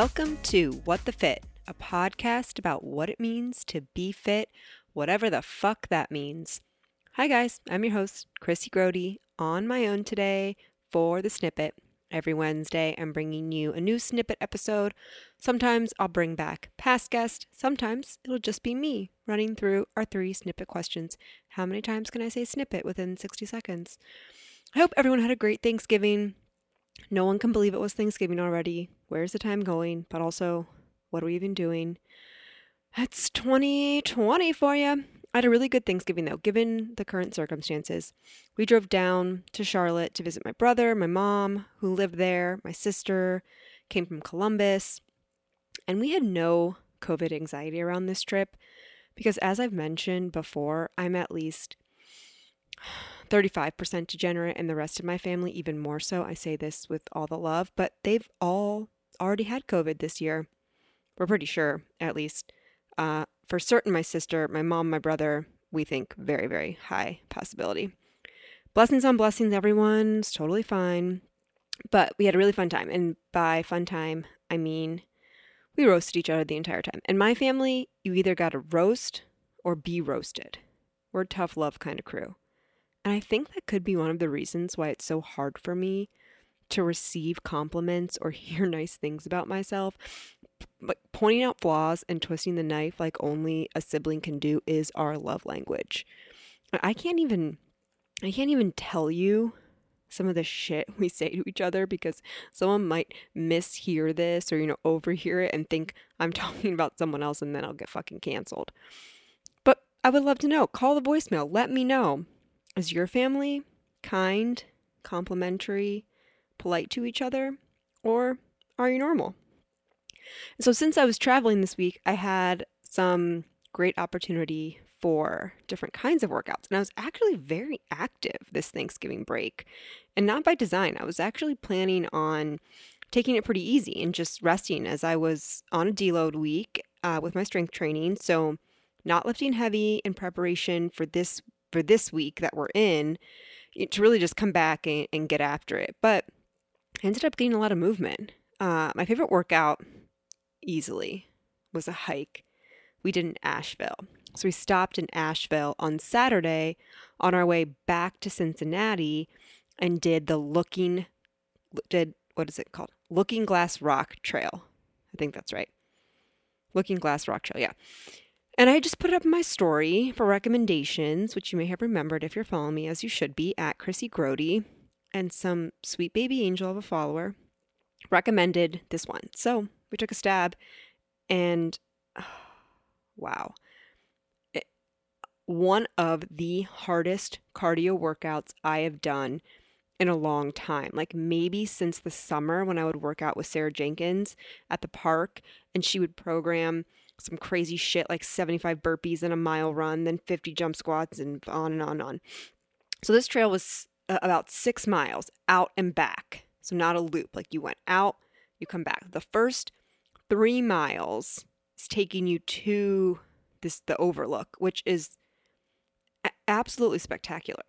Welcome to What the Fit, a podcast about what it means to be fit, whatever the fuck that means. Hi, guys, I'm your host, Chrissy Grody, on my own today for the snippet. Every Wednesday, I'm bringing you a new snippet episode. Sometimes I'll bring back past guests, sometimes it'll just be me running through our three snippet questions. How many times can I say snippet within 60 seconds? I hope everyone had a great Thanksgiving. No one can believe it was Thanksgiving already. Where's the time going? But also, what are we even doing? It's 2020 for you. I had a really good Thanksgiving though, given the current circumstances. We drove down to Charlotte to visit my brother, my mom, who lived there, my sister came from Columbus, and we had no COVID anxiety around this trip because, as I've mentioned before, I'm at least 35% degenerate, and the rest of my family, even more so. I say this with all the love, but they've all already had COVID this year. We're pretty sure, at least. Uh, for certain, my sister, my mom, my brother, we think very, very high possibility. Blessings on blessings, everyone. It's totally fine. But we had a really fun time. And by fun time, I mean we roasted each other the entire time. In my family, you either got to roast or be roasted. We're a tough love kind of crew. And I think that could be one of the reasons why it's so hard for me to receive compliments or hear nice things about myself. But pointing out flaws and twisting the knife like only a sibling can do is our love language. I can't even I can't even tell you some of the shit we say to each other because someone might mishear this or you know overhear it and think I'm talking about someone else and then I'll get fucking canceled. But I would love to know. Call the voicemail. Let me know. Is your family kind, complimentary, polite to each other, or are you normal? So, since I was traveling this week, I had some great opportunity for different kinds of workouts. And I was actually very active this Thanksgiving break. And not by design, I was actually planning on taking it pretty easy and just resting as I was on a deload week uh, with my strength training. So, not lifting heavy in preparation for this for this week that we're in to really just come back and, and get after it. But I ended up getting a lot of movement. Uh, my favorite workout easily was a hike we did in Asheville. So we stopped in Asheville on Saturday on our way back to Cincinnati and did the looking did what is it called? Looking Glass Rock Trail. I think that's right. Looking Glass Rock Trail, yeah. And I just put it up in my story for recommendations, which you may have remembered if you're following me, as you should be, at Chrissy Grody. And some sweet baby angel of a follower recommended this one. So we took a stab, and oh, wow. It, one of the hardest cardio workouts I have done in a long time. Like maybe since the summer when I would work out with Sarah Jenkins at the park and she would program some crazy shit like 75 burpees and a mile run, then 50 jump squats, and on and on and on. So this trail was uh, about six miles out and back. So not a loop. Like you went out, you come back. The first three miles is taking you to this the overlook, which is a- absolutely spectacular.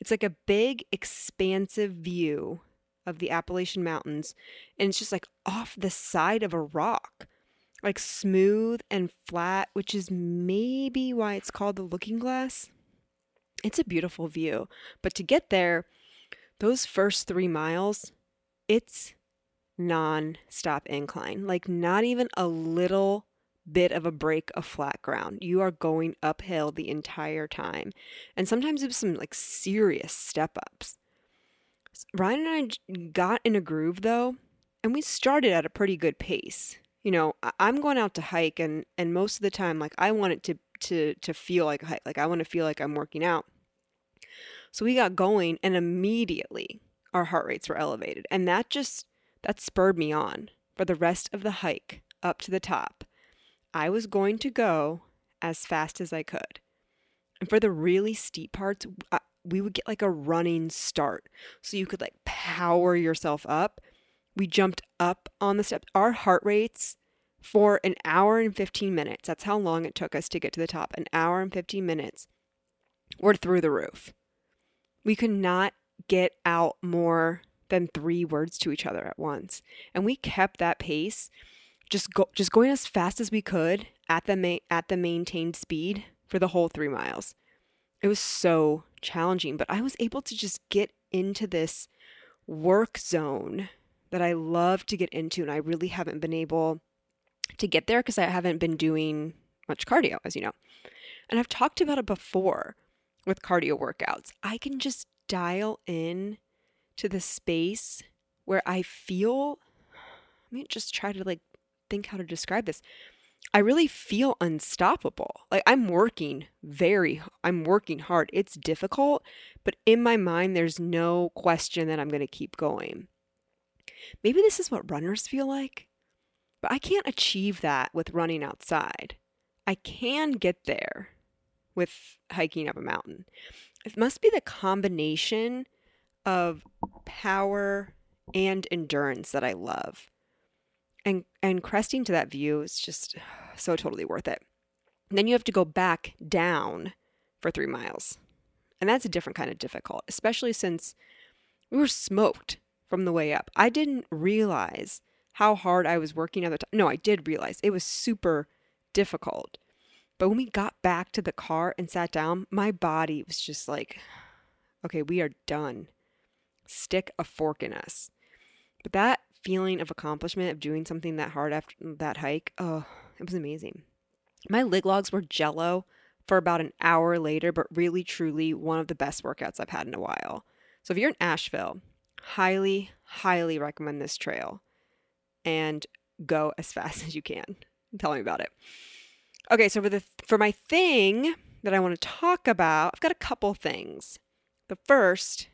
It's like a big, expansive view of the Appalachian Mountains, and it's just like off the side of a rock like smooth and flat, which is maybe why it's called the looking glass. It's a beautiful view. But to get there, those first three miles, it's non stop incline, like not even a little bit of a break of flat ground. You are going uphill the entire time. And sometimes it's some like serious step ups. Ryan and I got in a groove though, and we started at a pretty good pace you know, I'm going out to hike and and most of the time like I want it to to to feel like a hike. Like I want to feel like I'm working out. So we got going and immediately our heart rates were elevated. And that just that spurred me on for the rest of the hike up to the top. I was going to go as fast as I could. And for the really steep parts, we would get like a running start. So you could like power yourself up we jumped up on the steps. Our heart rates for an hour and 15 minutes, that's how long it took us to get to the top, an hour and 15 minutes, were through the roof. We could not get out more than three words to each other at once. And we kept that pace, just go just going as fast as we could at the ma- at the maintained speed for the whole 3 miles. It was so challenging, but I was able to just get into this work zone that I love to get into and I really haven't been able to get there because I haven't been doing much cardio, as you know. And I've talked about it before with cardio workouts. I can just dial in to the space where I feel, let me just try to like think how to describe this. I really feel unstoppable. Like I'm working very, I'm working hard. It's difficult, but in my mind, there's no question that I'm going to keep going. Maybe this is what runners feel like, but I can't achieve that with running outside. I can get there with hiking up a mountain. It must be the combination of power and endurance that I love. And and cresting to that view is just so totally worth it. And then you have to go back down for 3 miles. And that's a different kind of difficult, especially since we were smoked from the way up. I didn't realize how hard I was working at the time. No, I did realize it was super difficult. But when we got back to the car and sat down, my body was just like, okay, we are done. Stick a fork in us. But that feeling of accomplishment of doing something that hard after that hike, oh, it was amazing. My leg logs were jello for about an hour later, but really, truly one of the best workouts I've had in a while. So if you're in Asheville, highly, highly recommend this trail and go as fast as you can. Tell me about it. Okay, so for the for my thing that I want to talk about, I've got a couple things. The first,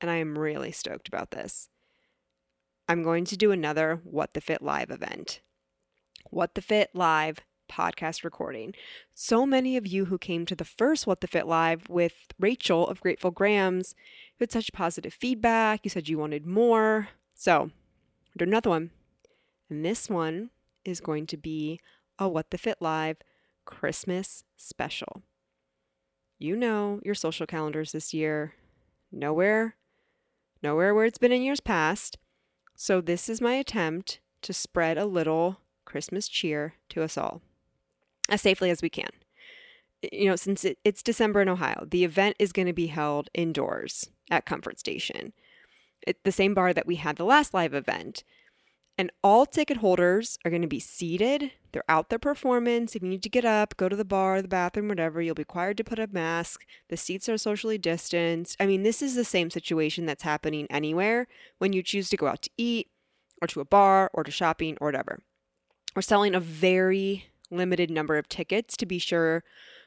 and I am really stoked about this. I'm going to do another What the Fit live event. What the Fit live podcast recording. So many of you who came to the first What the Fit live with Rachel of Grateful Grams, you had such positive feedback. You said you wanted more. So, do another one. And this one is going to be a What the Fit live Christmas special. You know your social calendars this year. Nowhere, nowhere where it's been in years past. So, this is my attempt to spread a little Christmas cheer to us all as safely as we can. You know, since it, it's December in Ohio, the event is going to be held indoors at Comfort Station, the same bar that we had the last live event. And all ticket holders are going to be seated. They're out their performance. If you need to get up, go to the bar, the bathroom, whatever, you'll be required to put a mask. The seats are socially distanced. I mean, this is the same situation that's happening anywhere when you choose to go out to eat or to a bar or to shopping or whatever. We're selling a very limited number of tickets to be sure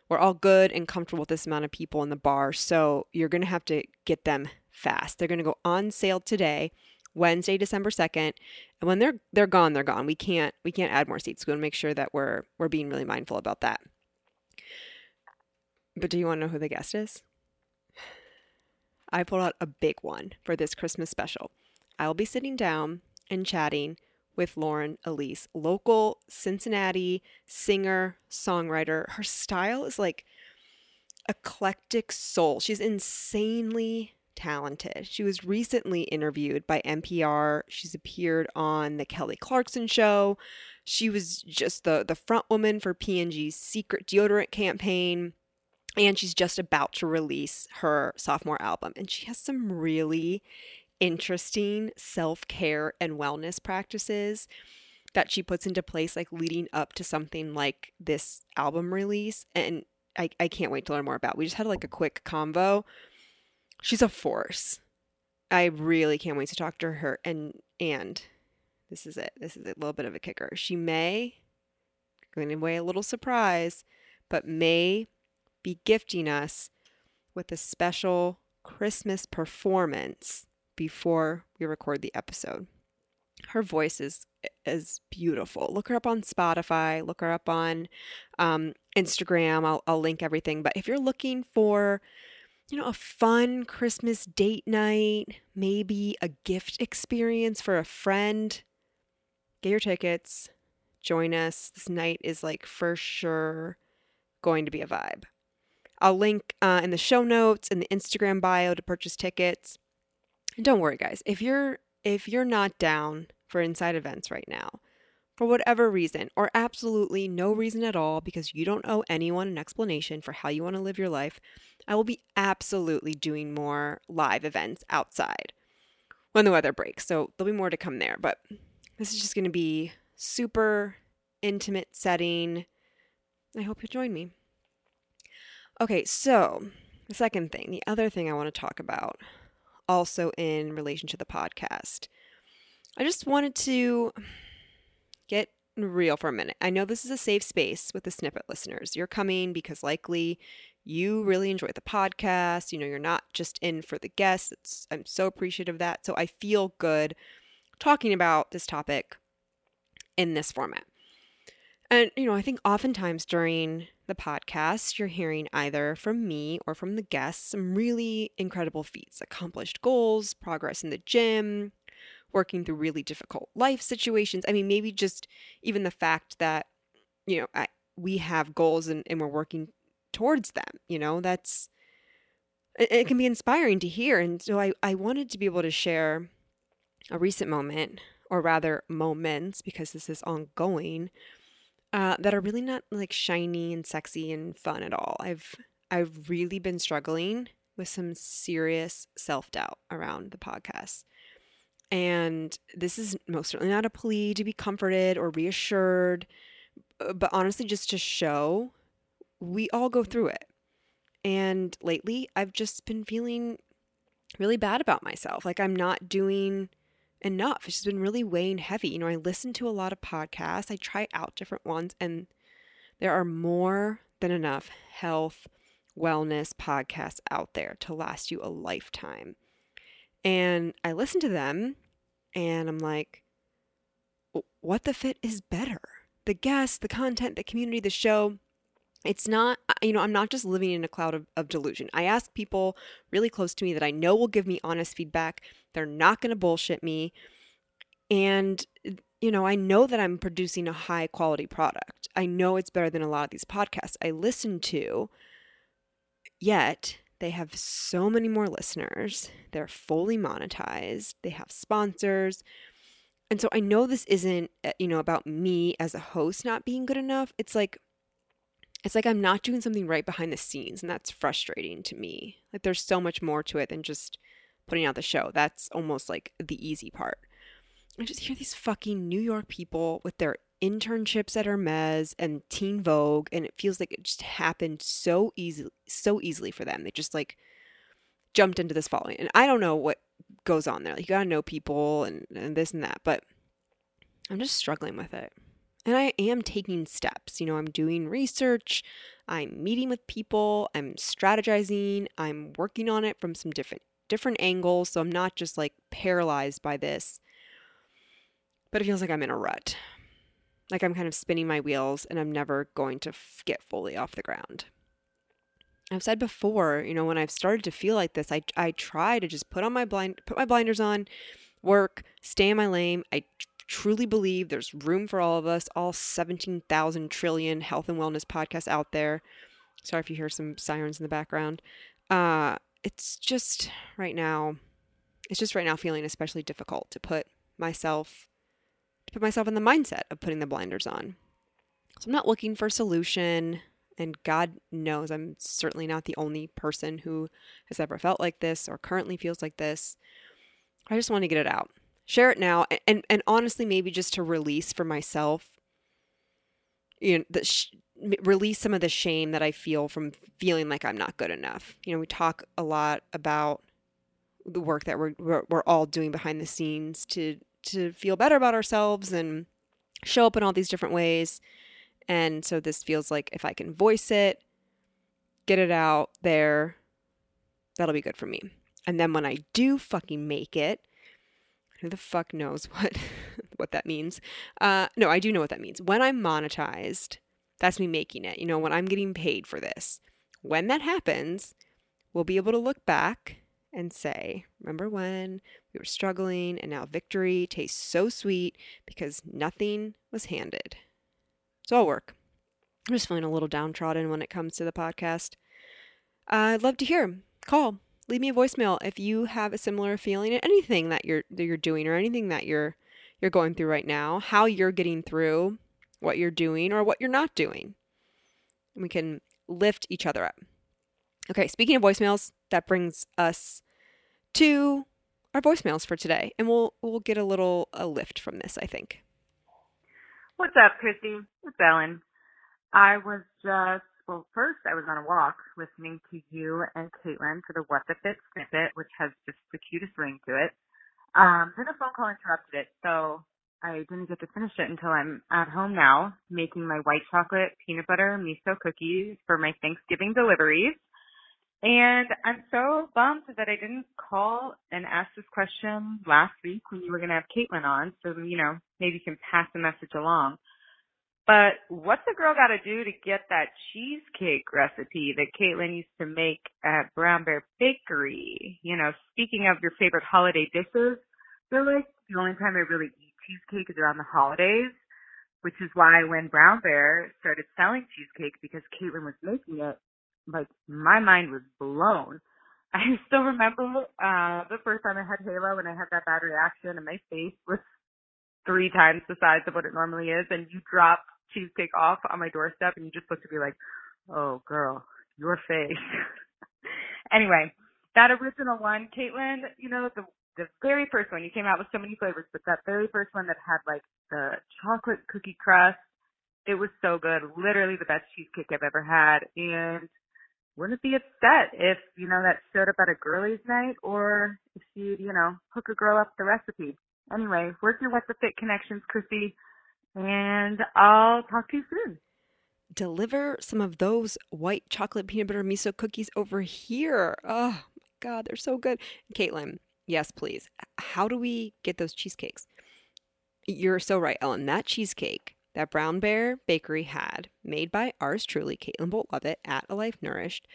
we're all good and comfortable with this amount of people in the bar. So you're going to have to get them fast. They're going to go on sale today. Wednesday, December 2nd. And when they're they're gone, they're gone. We can't we can't add more seats. We want to make sure that we're we're being really mindful about that. But do you want to know who the guest is? I pulled out a big one for this Christmas special. I'll be sitting down and chatting with Lauren Eylise, local Cincinnati singer, songwriter. Her style is like eclectic soul. She's insanely talented. She was recently interviewed by NPR. She's appeared on the Kelly Clarkson show. She was just the the front woman for P&G's secret deodorant campaign. And she's just about to release her sophomore album. And she has some really interesting self-care and wellness practices that she puts into place like leading up to something like this album release and I, I can't wait to learn more about. We just had like a quick convo she's a force. I really can't wait to talk to her. And and this is it. This is a little bit of a kicker. She may, going away a little surprise, but may be gifting us with a special Christmas performance before we record the episode. Her voice is is beautiful. Look her up on Spotify. Look her up on um, Instagram. I'll, I'll link everything. But if you're looking for you know, a fun Christmas date night, maybe a gift experience for a friend. Get your tickets, join us. This night is like for sure going to be a vibe. I'll link uh, in the show notes and the Instagram bio to purchase tickets. Don't worry guys, if you're if you're not down for inside events right now, for whatever reason, or absolutely no reason at all because you don't owe anyone an explanation for how you want to live your life, I will be absolutely doing more live events outside when the weather breaks. So there'll be more to come there, but this is just going to be super intimate setting. I hope you'll join me. Okay, so the second thing, the other thing I want to talk about, also in relation to the podcast, I just wanted to get real for a minute. I know this is a safe space with the snippet listeners. You're coming because likely you really enjoy the podcast. You know, you're not just in for the guests. It's, I'm so appreciative of that. So I feel good talking about this topic in this format. And, you know, I think oftentimes during the podcast, you're hearing either from me or from the guests some really incredible feats, accomplished goals, progress in the gym, working through really difficult life situations. I mean, maybe just even the fact that, you know, I, we have goals and, and we're working towards them, you know, that's, it, it can be inspiring to hear. And so I, I wanted to be able to share a recent moment, or rather moments, because this is ongoing, uh, that are really not like shiny and sexy and fun at all. I've I've really been struggling with some serious self doubt around the podcast. And this is most certainly not a plea to be comforted or reassured, uh, but honestly, just to show we all go through it. And lately, I've just been feeling really bad about myself. Like I'm not doing enough. It's just been really weighing heavy. You know, I listen to a lot of podcasts, I try out different ones, and there are more than enough health, wellness podcasts out there to last you a lifetime. And I listen to them and I'm like, what the fit is better? The guests, the content, the community, the show. It's not, uh, you know, I'm not just living in a cloud of, of delusion. I ask people really close to me that I know will give me honest feedback. They're not going to bullshit me. And, you know, I know that I'm producing a high quality product. I know it's better than a lot of these podcasts I listen to. Yet, they have so many more listeners. They're fully monetized. They have sponsors. And so I know this isn't, uh, you know, about me as a host not being good enough. It's like it's like I'm not doing something right behind the scenes and that's frustrating to me. Like there's so much more to it than just putting out the show. That's almost like the easy part. I just hear these fucking New York people with their internships at Hermes and Teen Vogue, and it feels like it just happened so easily, so easily for them. They just like jumped into this following, and I don't know what goes on there. Like you gotta know people and, and this and that, but I'm just struggling with it. And I am taking steps. You know, I'm doing research, I'm meeting with people, I'm strategizing, I'm working on it from some different different angles, so I'm not just like paralyzed by this. But it feels like I'm in a rut like I'm kind of spinning my wheels and I'm never going to f- get fully off the ground. I've said before, you know, when I've started to feel like this, I, I try to just put on my blind, put my blinders on, work, stay in my lane. I truly believe there's room for all of us, all 17,000 trillion health and wellness podcasts out there. Sorry if you hear some sirens in the background. Uh, it's just right now, it's just right now feeling especially difficult to put myself to put myself in the mindset of putting the blinders on. So I'm not looking for a solution. And God knows I'm certainly not the only person who has ever felt like this or currently feels like this. I just want to get it out. Share it now and and, honestly maybe just to release for myself you know the sh- release some of the shame that I feel from feeling like I'm not good enough. You know, we talk a lot about the work that we're we're, all doing behind the scenes to to feel better about ourselves and show up in all these different ways. And so this feels like if I can voice it, get it out there, that'll be good for me. And then when I do fucking make it, who the fuck knows what what that means? Uh, no, I do know what that means. When I'm monetized, that's me making it. You know, when I'm getting paid for this. When that happens, we'll be able to look back and say, Remember when we were struggling and now victory tastes so sweet because nothing was handed? So I'll work. I'm just feeling a little downtrodden when it comes to the podcast. Uh, I'd love to hear. Call leave me a voicemail if you have a similar feeling at anything that you're that you're doing or anything that you're you're going through right now, how you're getting through what you're doing or what you're not doing. We can lift each other up. Okay, speaking of voicemails, that brings us to our voicemails for today, and we'll we'll get a little a lift from this, I think. What's up, Chrissy? It's Ellen. I was just well, first I was on a walk listening to you and Caitlin for the What the Fit snippet, which has just the cutest ring to it. Um, then a phone call interrupted it, so I didn't get to finish it until I'm at home now, making my white chocolate peanut butter miso cookies for my Thanksgiving deliveries. And I'm so bummed that I didn't call and ask this question last week when you were going to have Caitlin on. So, you know, maybe you can pass the message along. But what's a girl got to do to get that cheesecake recipe that Caitlin used to make at Brown Bear Bakery? You know, speaking of your favorite holiday dishes, feel like the only time I really eat cheesecake is around the holidays, which is why when Brown Bear started selling cheesecake because Caitlin was making it, like my mind was blown. I still remember uh the first time I had Halo and I had that bad reaction and my face was three times the size of what it normally is and you drop cheesecake off on my doorstep and you just looked to be like, Oh girl, your face. anyway, that original one, Caitlin, you know, the the very first one, you came out with so many flavors, but that very first one that had like the chocolate cookie crust, it was so good. Literally the best cheesecake I've ever had. And wouldn't be upset if, you know, that showed up at a girlie's night or if she'd, you know, hook a girl up the recipe. Anyway, work your What the Fit connections, Chrissy, and I'll talk to you soon. Deliver some of those white chocolate peanut butter miso cookies over here. Oh my God, they're so good. Caitlin, yes, please. How do we get those cheesecakes? You're so right, Ellen. That cheesecake that Brown Bear Bakery had, made by ours truly, Caitlin Bolt Lovett at A Life Nourished,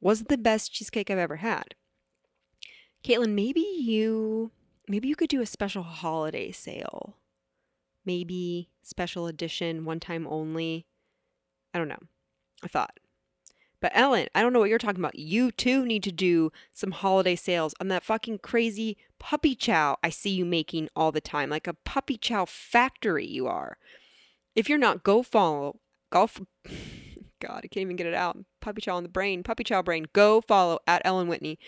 was the best cheesecake I've ever had. Caitlin, maybe you maybe you could do a special holiday sale. Maybe special edition, one time only. I don't know. I thought. But Ellen, I don't know what you're talking about. You too need to do some holiday sales on that fucking crazy puppy chow I see you making all the time. Like a puppy chow factory you are. If you're not, go follow. Golf. God, I can't even get it out. Puppy Chow on the brain. Puppy Chow brain. Go follow at Ellen Whitney.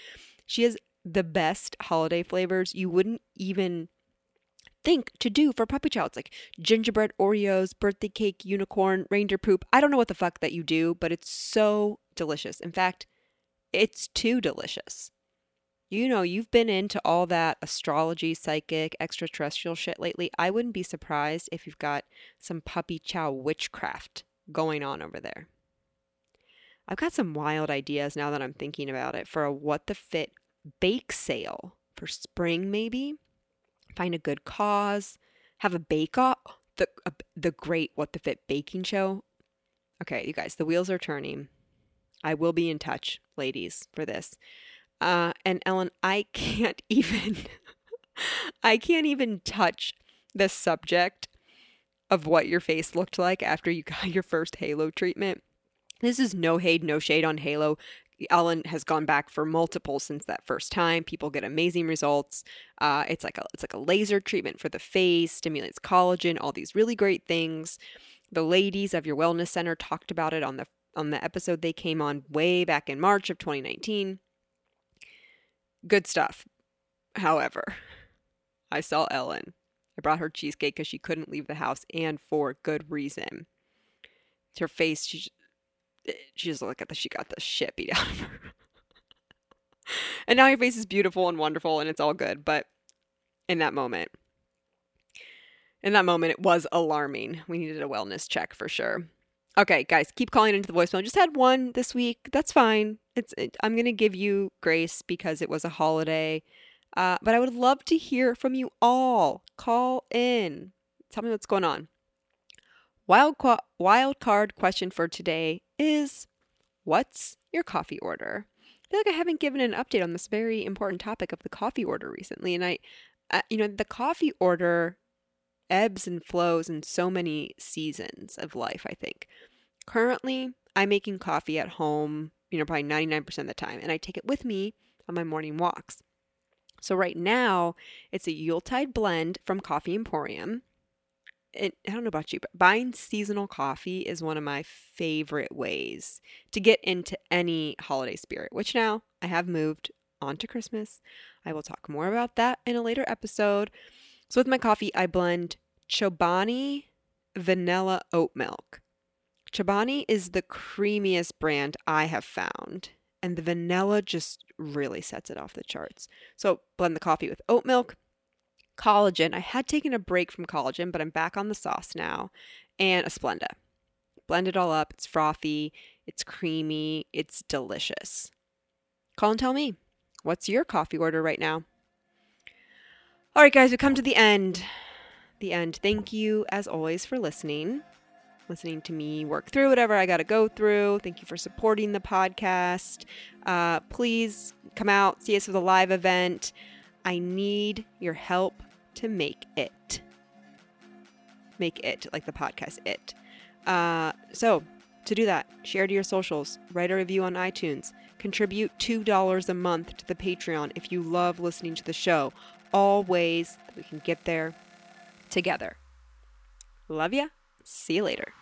She has the best holiday flavors you wouldn't even think to do for Puppy Chow. It's like gingerbread Oreos, birthday cake, unicorn, reindeer poop. I don't know what the fuck that you do, but it's so delicious. In fact, it's too delicious you know, you've been into all that astrology, psychic, extraterrestrial shit lately. I wouldn't be surprised if you've got some puppy chow witchcraft going on over there. I've got some wild ideas now that I'm thinking about it for a What the Fit bake sale for spring, maybe. Find a good cause, have a bake off, the, uh, the great What the Fit baking show. Okay, you guys, the wheels are turning. I will be in touch, ladies, for this. Uh, and Ellen, I can't even, I can't even touch the subject of what your face looked like after you got your first Halo treatment. This is no hate, no shade on Halo. Ellen has gone back for multiple since that first time. People get amazing results. Uh, it's like a it's like a laser treatment for the face, stimulates collagen, all these really great things. The ladies of your wellness center talked about it on the on the episode they came on way back in March of 2019. Good stuff. However, I saw Ellen. I brought her cheesecake because she couldn't leave the house and for good reason. Her face, she, she just looked at the, she got the shit beat out of her. and now your face is beautiful and wonderful and it's all good. But in that moment, in that moment, it was alarming. We needed a wellness check for sure. Okay, guys, keep calling into the voicemail. Just had one this week. That's fine. It's it, I'm gonna give you grace because it was a holiday. Uh, but I would love to hear from you all. Call in. Tell me what's going on. Wild qu- wild card question for today is, what's your coffee order? I feel like I haven't given an update on this very important topic of the coffee order recently, and I, uh, you know, the coffee order ebbs and flows in so many seasons of life, I think. Currently, I'm making coffee at home, you know, probably 99% of the time, and I take it with me on my morning walks. So right now, it's a Yuletide blend from Coffee Emporium. It, I don't know about you, but buying seasonal coffee is one of my favorite ways to get into any holiday spirit, which now I have moved on to Christmas. I will talk more about that in a later episode. So with my coffee, I blend Chobani vanilla oat milk. Chobani is the creamiest brand I have found, and the vanilla just really sets it off the charts. So blend the coffee with oat milk, collagen. I had taken a break from collagen, but I'm back on the sauce now, and a Splenda. Blend it all up. It's frothy, it's creamy, it's delicious. Call and tell me, what's your coffee order right now? All right, guys, we come to the end. The end. Thank you, as always, for listening, listening to me work through whatever I got to go through. Thank you for supporting the podcast. Uh, please come out, see us for the live event. I need your help to make it. Make it, like the podcast, it. Uh, so, to do that, share to your socials, write a review on iTunes, contribute $2 a month to the Patreon if you love listening to the show. All ways that we can get there together. Love ya. See you later.